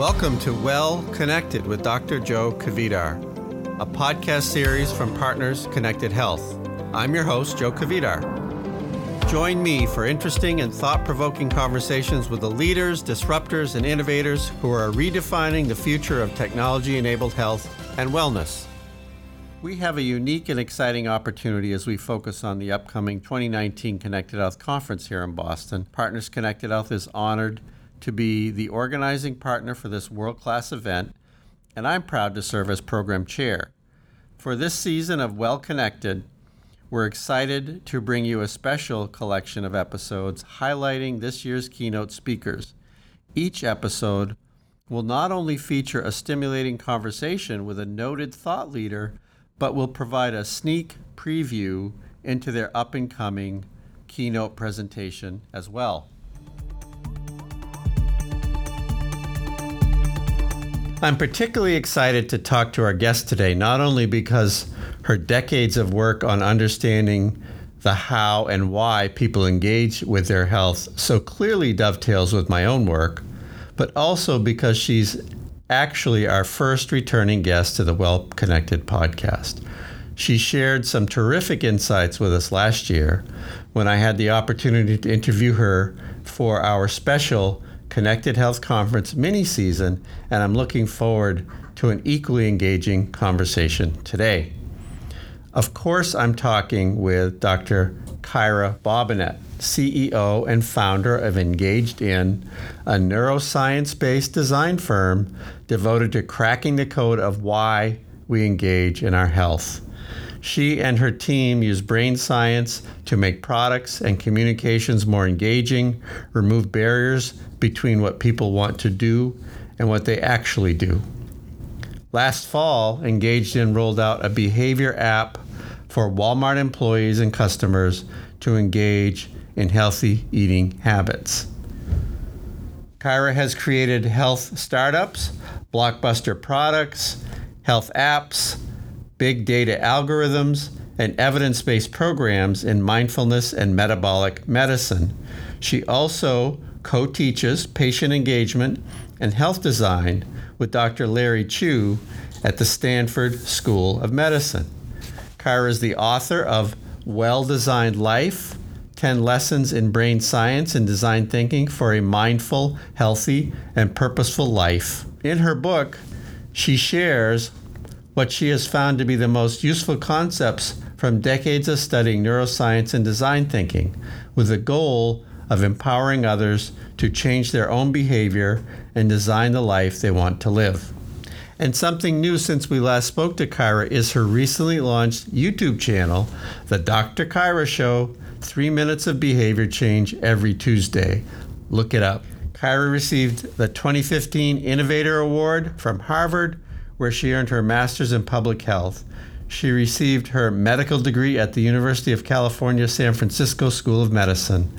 Welcome to Well Connected with Dr. Joe Kvedar, a podcast series from Partners Connected Health. I'm your host, Joe Kvedar. Join me for interesting and thought provoking conversations with the leaders, disruptors, and innovators who are redefining the future of technology enabled health and wellness. We have a unique and exciting opportunity as we focus on the upcoming 2019 Connected Health Conference here in Boston. Partners Connected Health is honored to be the organizing partner for this world class event, and I'm proud to serve as program chair. For this season of Well Connected, we're excited to bring you a special collection of episodes highlighting this year's keynote speakers. Each episode will not only feature a stimulating conversation with a noted thought leader, but will provide a sneak preview into their up and coming keynote presentation as well. I'm particularly excited to talk to our guest today, not only because her decades of work on understanding the how and why people engage with their health so clearly dovetails with my own work, but also because she's actually our first returning guest to the Well Connected podcast. She shared some terrific insights with us last year when I had the opportunity to interview her for our special Connected Health Conference mini season, and I'm looking forward to an equally engaging conversation today. Of course, I'm talking with Dr. Kyra Bobinet, CEO and founder of Engaged In, a neuroscience based design firm devoted to cracking the code of why we engage in our health. She and her team use brain science to make products and communications more engaging, remove barriers between what people want to do and what they actually do. Last fall, Engaged In rolled out a behavior app for Walmart employees and customers to engage in healthy eating habits. Kyra has created health startups, blockbuster products, health apps, big data algorithms, and evidence based programs in mindfulness and metabolic medicine. She also co teaches patient engagement and health design with Dr. Larry Chu at the Stanford School of Medicine. Kyra is the author of Well Designed Life 10 Lessons in Brain Science and Design Thinking for a Mindful, Healthy, and Purposeful Life. In her book, she shares what she has found to be the most useful concepts from decades of studying neuroscience and design thinking, with the goal of empowering others to change their own behavior and design the life they want to live. And something new since we last spoke to Kyra is her recently launched YouTube channel, The Dr. Kyra Show Three Minutes of Behavior Change Every Tuesday. Look it up. Kyra received the 2015 Innovator Award from Harvard where she earned her master's in public health. She received her medical degree at the University of California, San Francisco School of Medicine.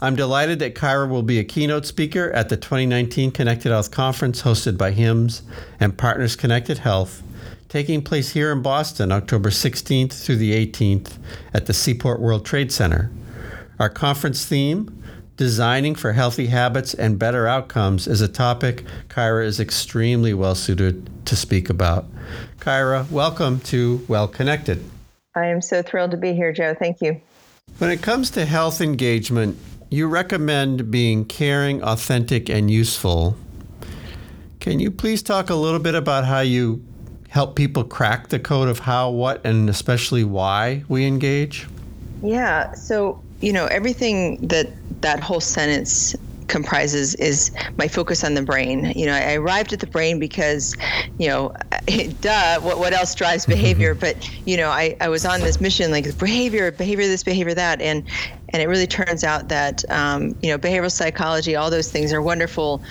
I'm delighted that Kyra will be a keynote speaker at the 2019 Connected Health Conference hosted by HIMSS and Partners Connected Health, taking place here in Boston October 16th through the 18th at the Seaport World Trade Center. Our conference theme Designing for healthy habits and better outcomes is a topic Kyra is extremely well suited to speak about. Kyra, welcome to Well Connected. I am so thrilled to be here, Joe. Thank you. When it comes to health engagement, you recommend being caring, authentic, and useful. Can you please talk a little bit about how you help people crack the code of how, what, and especially why we engage? Yeah. So, you know, everything that that whole sentence comprises is my focus on the brain. You know, I arrived at the brain because, you know, duh, what, what else drives behavior? but, you know, I, I was on this mission like behavior, behavior this, behavior that. And, and it really turns out that, um, you know, behavioral psychology, all those things are wonderful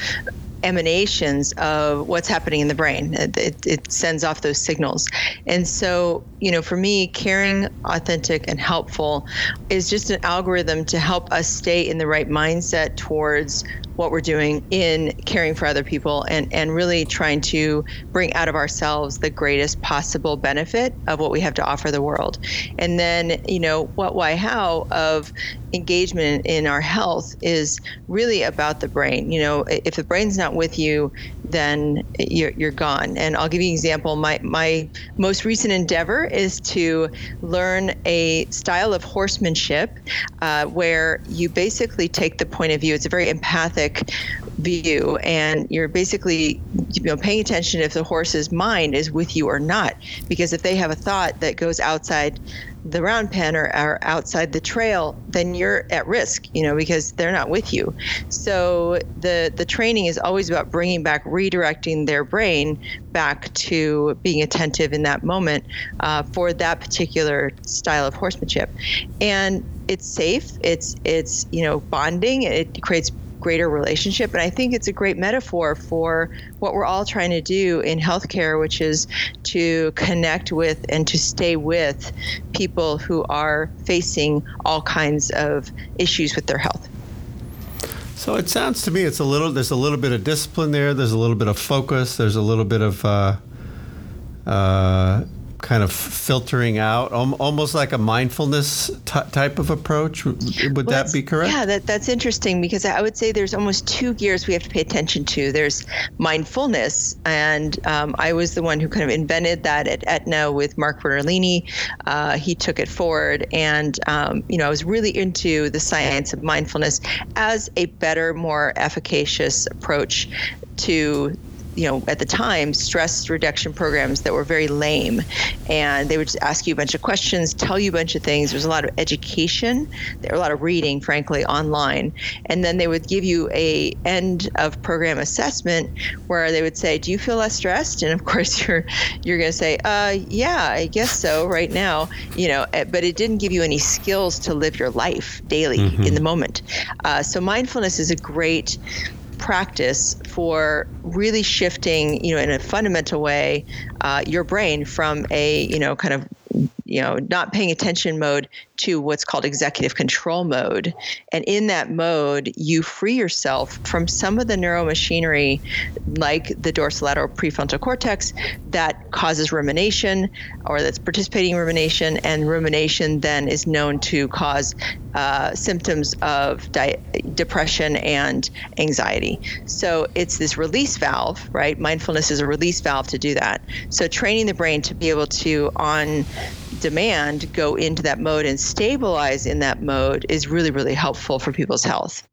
emanations of what's happening in the brain. It, it, sends off those signals. And so, you know, for me, caring, authentic, and helpful is just an algorithm to help us stay in the right mindset towards what we're doing in caring for other people and, and really trying to bring out of ourselves the greatest possible benefit of what we have to offer the world. And then, you know, what, why, how of engagement in our health is really about the brain. You know, if the brain's not with you, then you're, you're gone. And I'll give you an example. My, my most recent endeavor is to learn a style of horsemanship uh, where you basically take the point of view. It's a very empathic view and you're basically you know paying attention if the horse's mind is with you or not because if they have a thought that goes outside the round pen or, or outside the trail then you're at risk you know because they're not with you. So the the training is always about bringing back redirecting their brain back to being attentive in that moment uh, for that particular style of horsemanship. And it's safe it's it's you know bonding it creates greater relationship. And I think it's a great metaphor for what we're all trying to do in healthcare, which is to connect with and to stay with people who are facing all kinds of issues with their health. So it sounds to me it's a little there's a little bit of discipline there. There's a little bit of focus. There's a little bit of uh, uh, kind of filtering out, almost like a mindfulness t- type of approach. Would well, that be correct? Yeah, that, that's interesting because I would say there's almost two gears we have to pay attention to. There's mindfulness, and um, I was the one who kind of invented that at Aetna with Mark Bertolini. Uh, he took it forward, and um, you know I was really into the science of mindfulness as a better, more efficacious approach to you know, at the time, stress reduction programs that were very lame. And they would just ask you a bunch of questions, tell you a bunch of things. There's a lot of education, there a lot of reading, frankly, online. And then they would give you a end of program assessment where they would say, "Do you feel less stressed?" And of course, you're you're going to say, "Uh, yeah, I guess so right now." You know, eh, but it didn't give you any skills to live your life daily mm-hmm. in the moment. Uh, so mindfulness is a great practice for really shifting, you know, in a fundamental way, uh, your brain from a, you know, kind of you know, not paying attention mode to what's called executive control mode. And in that mode, you free yourself from some of the neuromachinery, like the dorsolateral prefrontal cortex, that causes rumination or that's participating in rumination. And rumination then is known to cause uh, symptoms of di- depression and anxiety. So it's this release valve, right? Mindfulness is a release valve to do that. So training the brain to be able to, on demand go into that mode and stabilize in that mode is really, really helpful for people's health.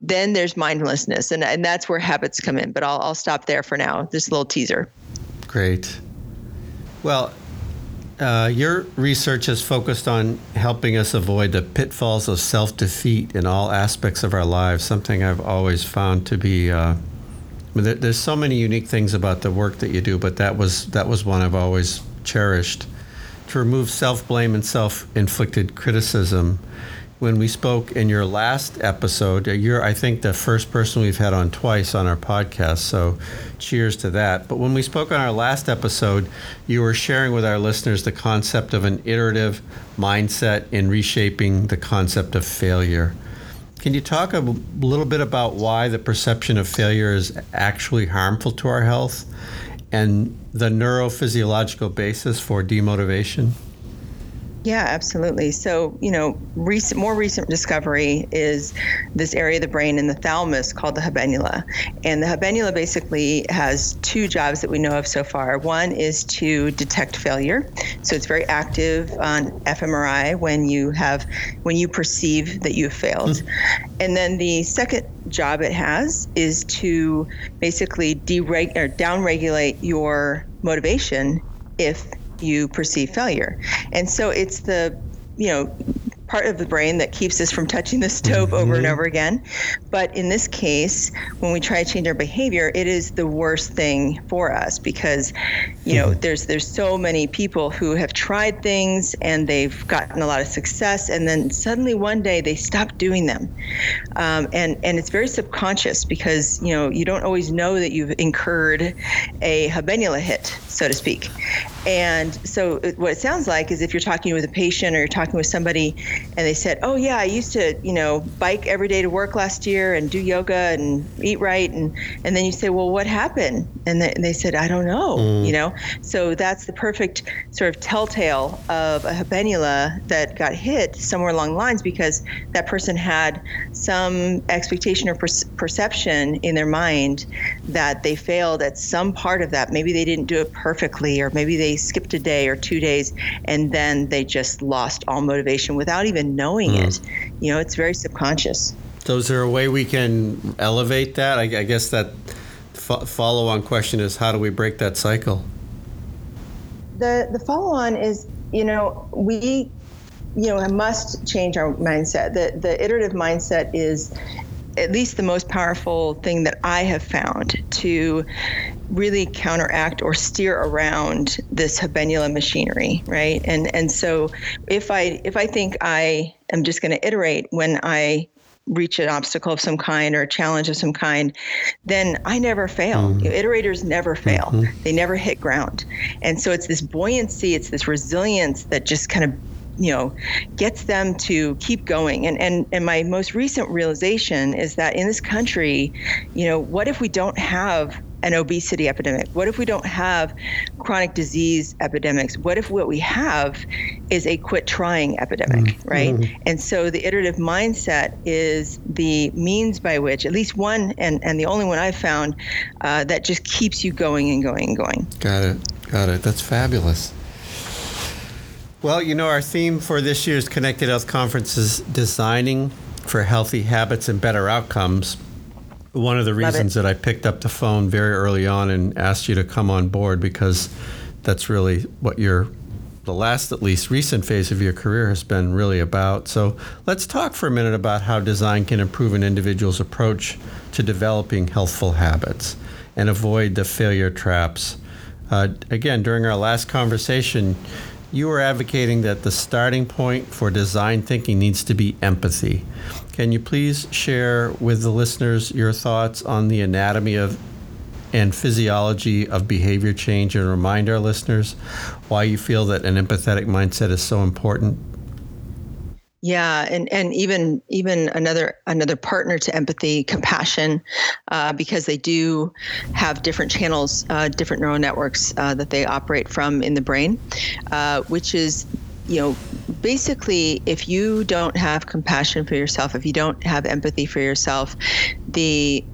Then there's mindlessness, and, and that's where habits come in. But I'll, I'll stop there for now. This little teaser. Great. Well, uh, your research has focused on helping us avoid the pitfalls of self defeat in all aspects of our lives, something I've always found to be. Uh, there's so many unique things about the work that you do, but that was that was one I've always cherished to remove self blame and self inflicted criticism. When we spoke in your last episode, uh, you're, I think, the first person we've had on twice on our podcast, so cheers to that. But when we spoke on our last episode, you were sharing with our listeners the concept of an iterative mindset in reshaping the concept of failure. Can you talk a little bit about why the perception of failure is actually harmful to our health and the neurophysiological basis for demotivation? Yeah, absolutely. So, you know, recent, more recent discovery is this area of the brain in the thalamus called the habenula. And the habenula basically has two jobs that we know of so far. One is to detect failure. So it's very active on fMRI when you have when you perceive that you've failed. Mm-hmm. And then the second job it has is to basically dereg- or downregulate your motivation if you perceive failure. And so it's the, you know, part of the brain that keeps us from touching the stove over and mm-hmm. over again. But in this case, when we try to change our behavior, it is the worst thing for us because, you know, mm-hmm. there's there's so many people who have tried things and they've gotten a lot of success, and then suddenly one day they stop doing them, um, and and it's very subconscious because you know you don't always know that you've incurred a habenula hit, so to speak, and so what it sounds like is if you're talking with a patient or you're talking with somebody and they said, "Oh yeah, I used to, you know, bike every day to work last year and do yoga and eat right," and and then you say, "Well, what happened?" And they, and they said, "I don't know," mm. you know. So that's the perfect sort of telltale of a habenula that got hit somewhere along the lines because that person had some expectation or pers- perception in their mind that they failed at some part of that. Maybe they didn't do it perfectly, or maybe they skipped a day or two days, and then they just lost all motivation without even knowing mm. it. You know, it's very subconscious. So, is there a way we can elevate that? I, I guess that fo- follow on question is how do we break that cycle? The, the follow on is, you know, we you know, must change our mindset. The the iterative mindset is at least the most powerful thing that I have found to really counteract or steer around this habenula machinery, right? And and so if I if I think I am just going to iterate when I reach an obstacle of some kind or a challenge of some kind, then I never fail. Mm-hmm. Iterators never fail. Mm-hmm. They never hit ground. And so it's this buoyancy, it's this resilience that just kind of you know gets them to keep going and and and my most recent realization is that in this country you know what if we don't have an obesity epidemic? What if we don't have chronic disease epidemics? What if what we have is a quit trying epidemic, mm-hmm. right? Mm-hmm. And so the iterative mindset is the means by which, at least one, and, and the only one I've found, uh, that just keeps you going and going and going. Got it. Got it. That's fabulous. Well, you know, our theme for this year's Connected Health Conference is designing for healthy habits and better outcomes. One of the reasons that I picked up the phone very early on and asked you to come on board because that's really what your the last at least recent phase of your career has been really about. So, let's talk for a minute about how design can improve an individual's approach to developing healthful habits and avoid the failure traps. Uh, again, during our last conversation, you are advocating that the starting point for design thinking needs to be empathy. Can you please share with the listeners your thoughts on the anatomy of and physiology of behavior change and remind our listeners why you feel that an empathetic mindset is so important? Yeah, and and even even another another partner to empathy, compassion, uh, because they do have different channels, uh, different neural networks uh, that they operate from in the brain, uh, which is you know basically if you don't have compassion for yourself if you don't have empathy for yourself the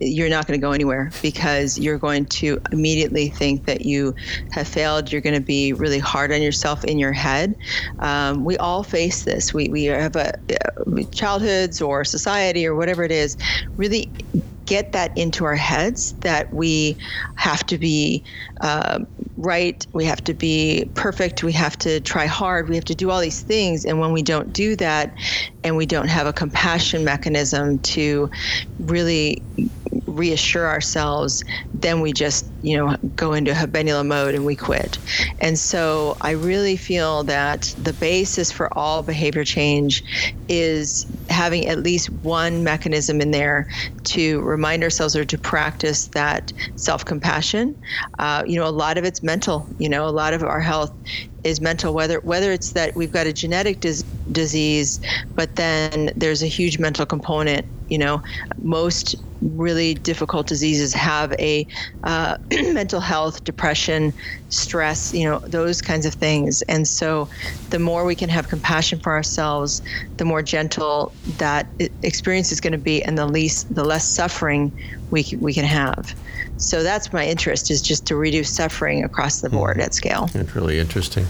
you're not going to go anywhere because you're going to immediately think that you have failed. You're going to be really hard on yourself in your head. Um, we all face this. We, we have a, uh, childhoods or society or whatever it is really get that into our heads that we have to be uh, right, we have to be perfect, we have to try hard, we have to do all these things. And when we don't do that and we don't have a compassion mechanism to really reassure ourselves, then we just, you know, go into habenula mode and we quit. And so I really feel that the basis for all behavior change is having at least one mechanism in there to remind ourselves or to practice that self compassion. Uh, you know, a lot of it's mental. You know, a lot of our health is mental. Whether whether it's that we've got a genetic dis- disease, but then there's a huge mental component. You know, most really difficult diseases have a uh, mental health, depression, stress, you know, those kinds of things. And so the more we can have compassion for ourselves, the more gentle that experience is going to be and the least the less suffering we we can have. So that's my interest is just to reduce suffering across the board mm. at scale. It's really interesting.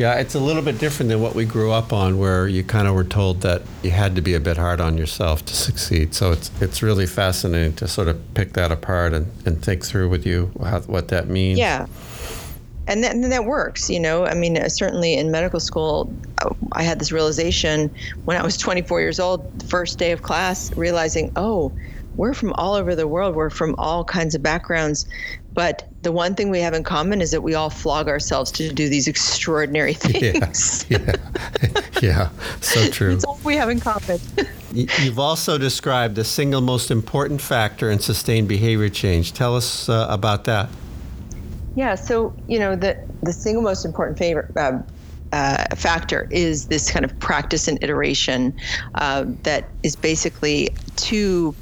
Yeah, it's a little bit different than what we grew up on, where you kind of were told that you had to be a bit hard on yourself to succeed. So it's it's really fascinating to sort of pick that apart and, and think through with you how, what that means. Yeah. And that, that works, you know. I mean, uh, certainly in medical school, uh, I had this realization when I was 24 years old, first day of class, realizing, oh, we're from all over the world. We're from all kinds of backgrounds. But the one thing we have in common is that we all flog ourselves to do these extraordinary things. Yeah, yeah, yeah. so true. That's all we have in common. You've also described the single most important factor in sustained behavior change. Tell us uh, about that. Yeah, so you know the the single most important favor, uh, uh, factor is this kind of practice and iteration uh, that is basically two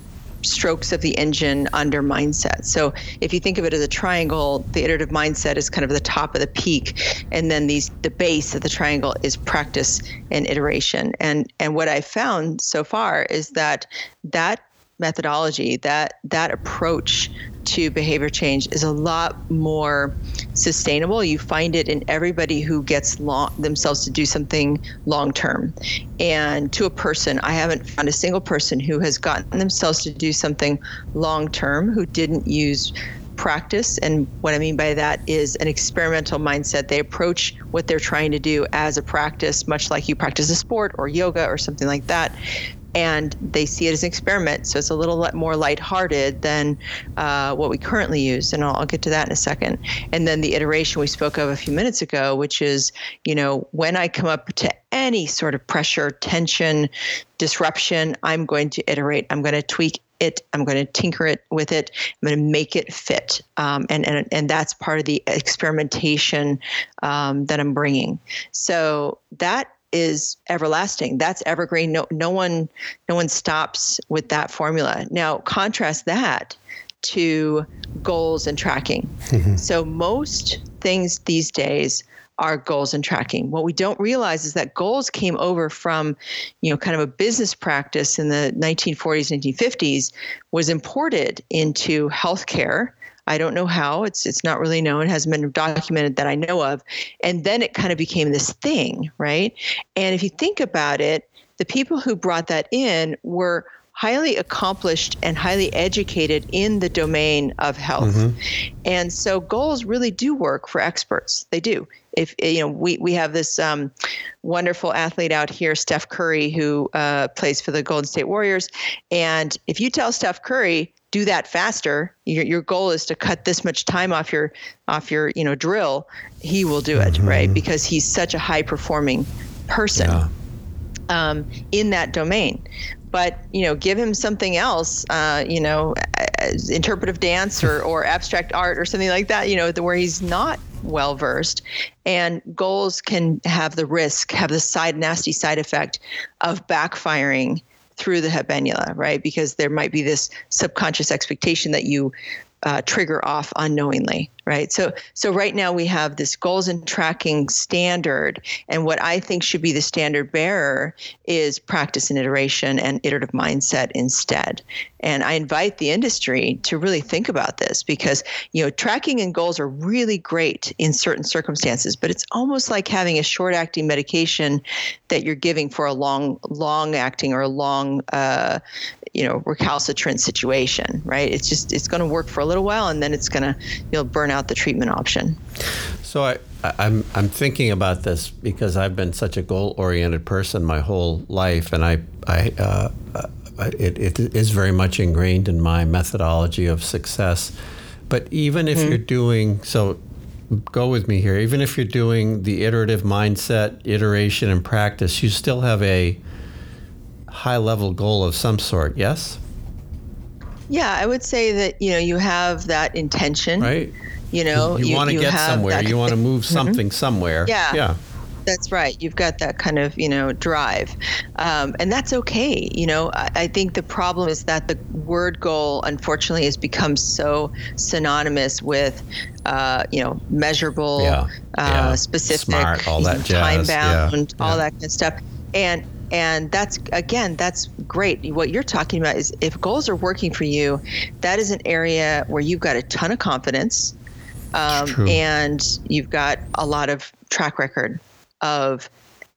strokes of the engine under mindset. So if you think of it as a triangle, the iterative mindset is kind of the top of the peak, and then these the base of the triangle is practice and iteration. And and what I found so far is that that methodology, that that approach to behavior change is a lot more sustainable. You find it in everybody who gets long, themselves to do something long term. And to a person, I haven't found a single person who has gotten themselves to do something long term who didn't use practice. And what I mean by that is an experimental mindset. They approach what they're trying to do as a practice, much like you practice a sport or yoga or something like that and they see it as an experiment. So it's a little more lighthearted than uh, what we currently use, and I'll, I'll, get to that in a second. And then the iteration we spoke of a few minutes ago, which is, you know, when I come up to any sort of pressure, tension, disruption, I'm going to iterate. I'm going to tweak it. I'm going to tinker it with it. I'm going to make it fit, um, and and and that's part of the experimentation um, that I'm bringing. So that is everlasting. That's evergreen. No, no one, no one stops with that formula. Now, contrast that to goals and tracking. Mm-hmm. So most things these days are goals and tracking. What we don't realize is that goals came over from, you know, kind of a business practice in the 1940s, 1950s, was imported into healthcare I don't know how. It's it's not really known. It hasn't been documented that I know of. And then it kind of became this thing, right? And if you think about it, the people who brought that in were highly accomplished and highly educated in the domain of health. Mm-hmm. And so goals really do work for experts. They do. If you know, we we have this um, wonderful athlete out here, Steph Curry, who uh, plays for the Golden State Warriors. And if you tell Steph Curry do that faster your, your goal is to cut this much time off your off your you know drill he will do it mm-hmm. right because he's such a high performing person yeah. um, in that domain but you know give him something else uh, you know interpretive dance or, or abstract art or something like that you know where he's not well versed and goals can have the risk have the side nasty side effect of backfiring through the habenula, right? Because there might be this subconscious expectation that you uh, trigger off unknowingly right? So so right now we have this goals and tracking standard and what i think should be the standard bearer is practice and iteration and iterative mindset instead. And i invite the industry to really think about this because you know tracking and goals are really great in certain circumstances but it's almost like having a short acting medication that you're giving for a long long acting or a long uh, you know recalcitrant situation right it's just it's going to work for a little while and then it's going to you'll burn out the treatment option so I, I'm I'm thinking about this because I've been such a goal oriented person my whole life, and I I uh, it, it is very much ingrained in my methodology of success. But even if mm-hmm. you're doing so, go with me here. Even if you're doing the iterative mindset, iteration, and practice, you still have a high level goal of some sort, yes? Yeah, I would say that, you know, you have that intention. Right. You know, you, you want to get somewhere. You want to move mm-hmm. something mm-hmm. somewhere. Yeah. Yeah. That's right. You've got that kind of, you know, drive. Um, and that's okay. You know, I, I, think the problem is that the word goal, unfortunately, has become so synonymous with, uh, you know, measurable, yeah. Uh, yeah. specific, Smart, all that time bound, yeah. all that kind of stuff. And and that's again that's great. What you're talking about is if goals are working for you that is an area where you've got a ton of confidence um, and you've got a lot of track record of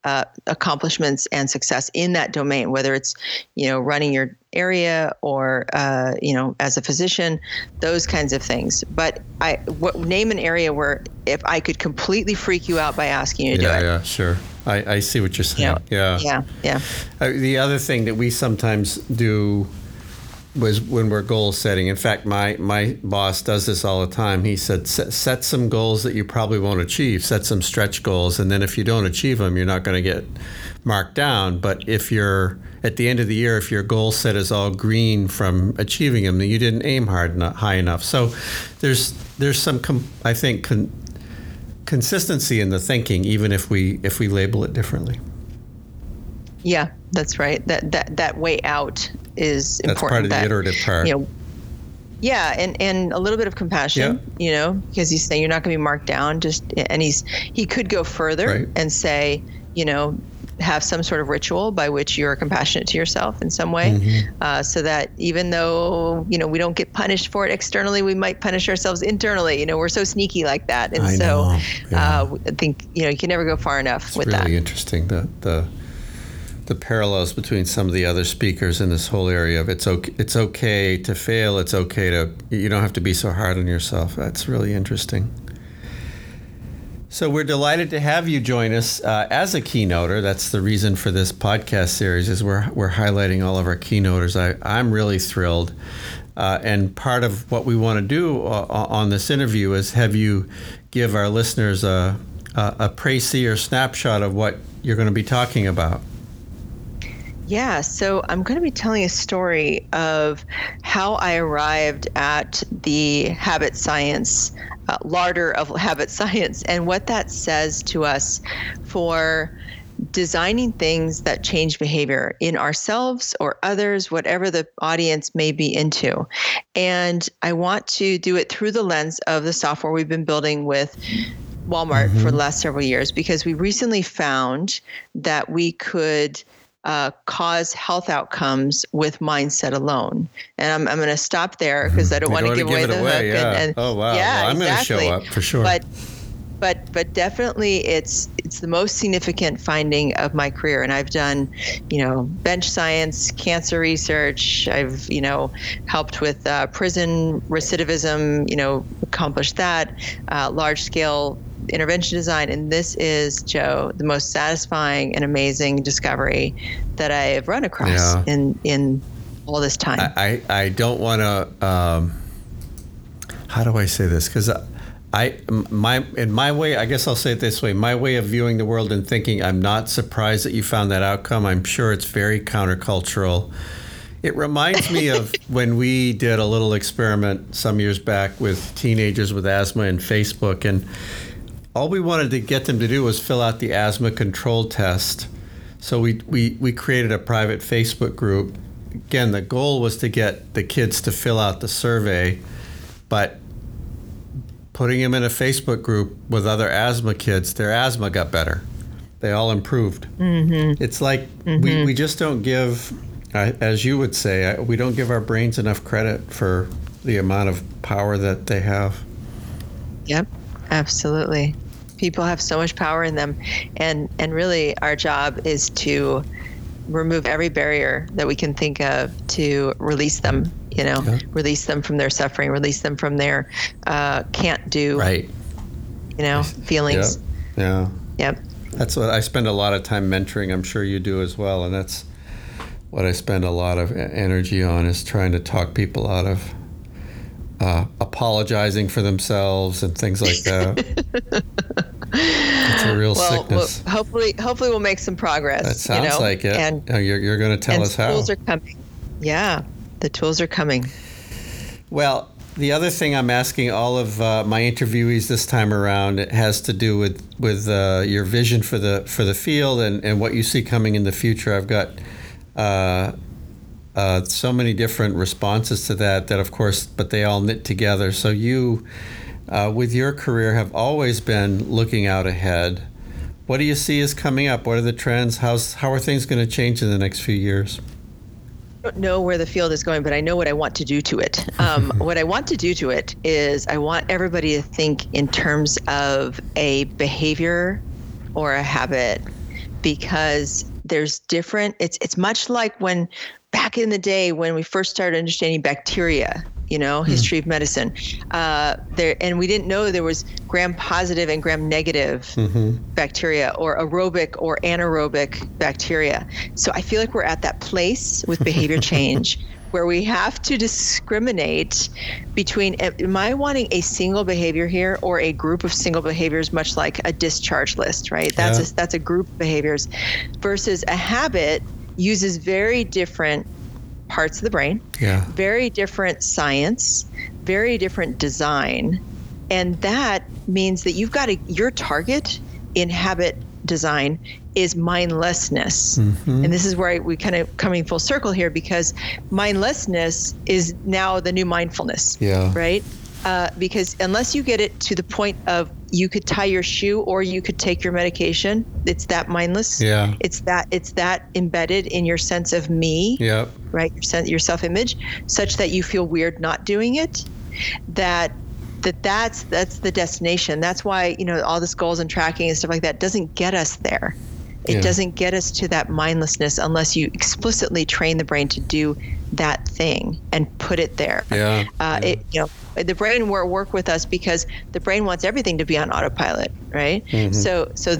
uh, accomplishments and success in that domain, whether it's you know running your area or uh, you know as a physician, those kinds of things. But I what, name an area where if I could completely freak you out by asking you to yeah, do it. Yeah, sure. I, I see what you're saying. yeah, yeah, yeah. Uh, the other thing that we sometimes do was when we're goal setting. In fact, my my boss does this all the time. He said, set, some goals that you probably won't achieve. Set some stretch goals, and then if you don't achieve them, you're not going to get marked down. But if you're at the end of the year, if your goal set is all green from achieving them, then you didn't aim hard enough, high enough. So there's there's some com- I think con- consistency in the thinking, even if we if we label it differently. Yeah, that's right. That that that way out is important. That's part of the that, iterative part. You know, yeah, and and a little bit of compassion, yeah. you know, because he's saying you're not going to be marked down. Just and he's he could go further right. and say, you know, have some sort of ritual by which you're compassionate to yourself in some way, mm-hmm. uh, so that even though you know we don't get punished for it externally, we might punish ourselves internally. You know, we're so sneaky like that, and I so yeah. uh, I think you know you can never go far enough it's with really that. Really interesting. The the the parallels between some of the other speakers in this whole area of it's okay it's okay to fail it's okay to you don't have to be so hard on yourself. That's really interesting. So we're delighted to have you join us uh, as a keynoter. That's the reason for this podcast series is we're, we're highlighting all of our keynoters. I, i'm really thrilled. Uh, and part of what we want to do uh, on this interview is have you give our listeners a, a, a or snapshot of what you're going to be talking about yeah, so I'm going to be telling a story of how I arrived at the habit science, uh, larder of habit science, and what that says to us for designing things that change behavior in ourselves or others, whatever the audience may be into. And I want to do it through the lens of the software we've been building with Walmart mm-hmm. for the last several years because we recently found that we could uh, cause health outcomes with mindset alone. And I'm, I'm going to stop there because I don't want to give away the away, hook. Yeah. And, and, oh wow! Yeah, well, I'm exactly. going to show up for sure. But but but definitely it's it's the most significant finding of my career and i've done you know bench science cancer research i've you know helped with uh, prison recidivism you know accomplished that uh, large scale intervention design. And this is, Joe, the most satisfying and amazing discovery that I have run across yeah. in, in all this time. I, I, I don't want to, um, how do I say this? Because I, my, in my way, I guess I'll say it this way my way of viewing the world and thinking, I'm not surprised that you found that outcome. I'm sure it's very countercultural. It reminds me of when we did a little experiment some years back with teenagers with asthma and Facebook. And all we wanted to get them to do was fill out the asthma control test. So we, we, we created a private Facebook group. Again, the goal was to get the kids to fill out the survey, but putting them in a Facebook group with other asthma kids, their asthma got better. They all improved. Mm-hmm. It's like mm-hmm. we, we just don't give, as you would say, we don't give our brains enough credit for the amount of power that they have. Yep. Absolutely. People have so much power in them. And and really our job is to remove every barrier that we can think of to release them, you know, yeah. release them from their suffering, release them from their uh, can't do right. You know, feelings. Yeah. yeah. Yep. That's what I spend a lot of time mentoring. I'm sure you do as well, and that's what I spend a lot of energy on is trying to talk people out of uh, apologizing for themselves and things like that. it's a real well, sickness. Well, hopefully, hopefully we'll make some progress. That sounds you know? like it. And you're, you're going to tell us how. Tools are coming. Yeah, the tools are coming. Well, the other thing I'm asking all of uh, my interviewees this time around it has to do with with uh, your vision for the for the field and, and what you see coming in the future. I've got uh, uh, so many different responses to that that of course but they all knit together. So you uh, with your career have always been looking out ahead. What do you see is coming up? What are the trends? How's how are things going to change in the next few years? I don't know where the field is going, but I know what I want to do to it. Um, what I want to do to it is I want everybody to think in terms of a behavior or a habit because there's different it's it's much like when back in the day when we first started understanding bacteria you know, hmm. history of medicine. Uh, there, and we didn't know there was gram positive and gram negative mm-hmm. bacteria, or aerobic or anaerobic bacteria. So I feel like we're at that place with behavior change where we have to discriminate between am I wanting a single behavior here or a group of single behaviors, much like a discharge list, right? That's yeah. a, that's a group of behaviors, versus a habit uses very different parts of the brain, yeah. very different science, very different design. And that means that you've got a, your target in habit design is mindlessness. Mm-hmm. And this is where I, we kind of coming full circle here because mindlessness is now the new mindfulness. Yeah. Right? Uh, because unless you get it to the point of you could tie your shoe or you could take your medication. It's that mindless. Yeah. It's that it's that embedded in your sense of me. Yep. Right. Your sense your self image, such that you feel weird not doing it. That that that's that's the destination. That's why you know all this goals and tracking and stuff like that doesn't get us there. It yeah. doesn't get us to that mindlessness unless you explicitly train the brain to do that thing and put it there. Yeah. Uh, yeah. It, you know, the brain will work with us because the brain wants everything to be on autopilot, right? Mm-hmm. So, so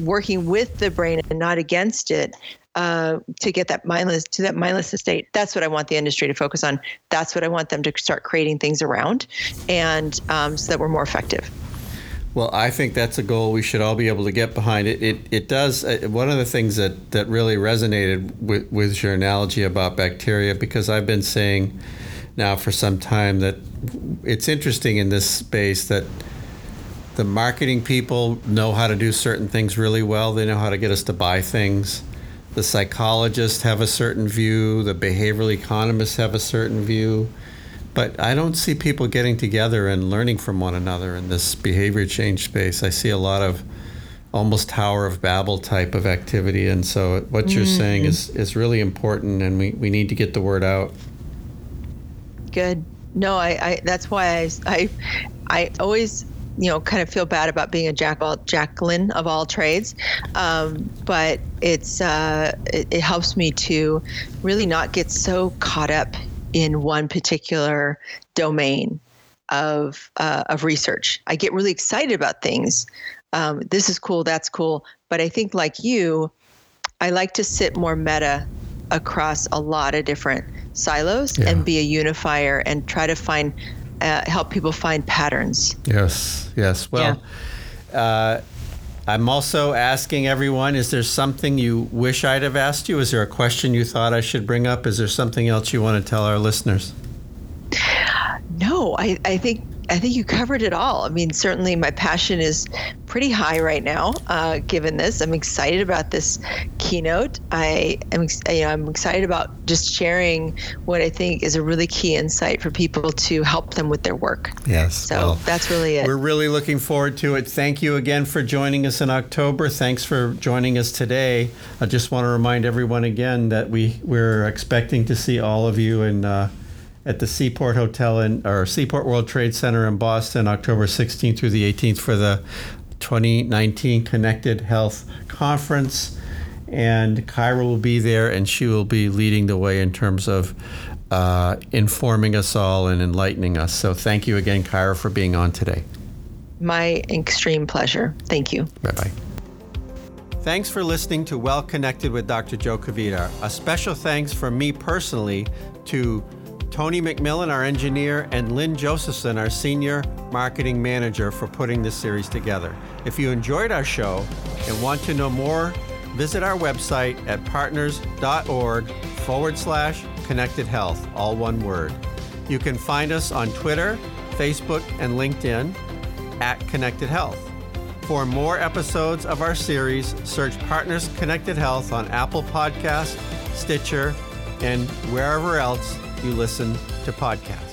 working with the brain and not against it uh, to get that mindless to that mindless state. That's what I want the industry to focus on. That's what I want them to start creating things around, and um, so that we're more effective. Well, I think that's a goal we should all be able to get behind. It it, it does. Uh, one of the things that, that really resonated with, with your analogy about bacteria, because I've been saying now for some time that it's interesting in this space that the marketing people know how to do certain things really well. They know how to get us to buy things. The psychologists have a certain view. The behavioral economists have a certain view but I don't see people getting together and learning from one another in this behavior change space. I see a lot of almost Tower of Babel type of activity. And so what you're mm-hmm. saying is, is really important, and we, we need to get the word out. Good. No, I, I that's why I, I, I always you know kind of feel bad about being a jack all Jacqueline of all trades, um, but it's uh, it, it helps me to really not get so caught up in one particular domain of uh, of research. I get really excited about things. Um, this is cool. That's cool. But I think, like you, I like to sit more meta across a lot of different silos yeah. and be a unifier and try to find uh, help people find patterns. Yes. Yes. Well. Yeah. Uh, I'm also asking everyone is there something you wish I'd have asked you? Is there a question you thought I should bring up? Is there something else you want to tell our listeners? No, I, I think I think you covered it all. I mean, certainly my passion is pretty high right now, uh, given this. I'm excited about this keynote. I am, you know, I'm excited about just sharing what I think is a really key insight for people to help them with their work. Yes. So well, that's really it. We're really looking forward to it. Thank you again for joining us in October. Thanks for joining us today. I just want to remind everyone again that we we're expecting to see all of you in. Uh, at the Seaport Hotel in or Seaport World Trade Center in Boston, October 16th through the 18th for the 2019 Connected Health Conference. And Kyra will be there, and she will be leading the way in terms of uh, informing us all and enlightening us. So, thank you again, Kyra, for being on today. My extreme pleasure. Thank you. Bye bye. Thanks for listening to Well Connected with Dr. Joe Kvedar. A special thanks from me personally to Tony McMillan, our engineer, and Lynn Josephson, our senior marketing manager, for putting this series together. If you enjoyed our show and want to know more, visit our website at partners.org forward slash connected health, all one word. You can find us on Twitter, Facebook, and LinkedIn at Connected Health. For more episodes of our series, search Partners Connected Health on Apple Podcast, Stitcher, and wherever else you listen to podcasts.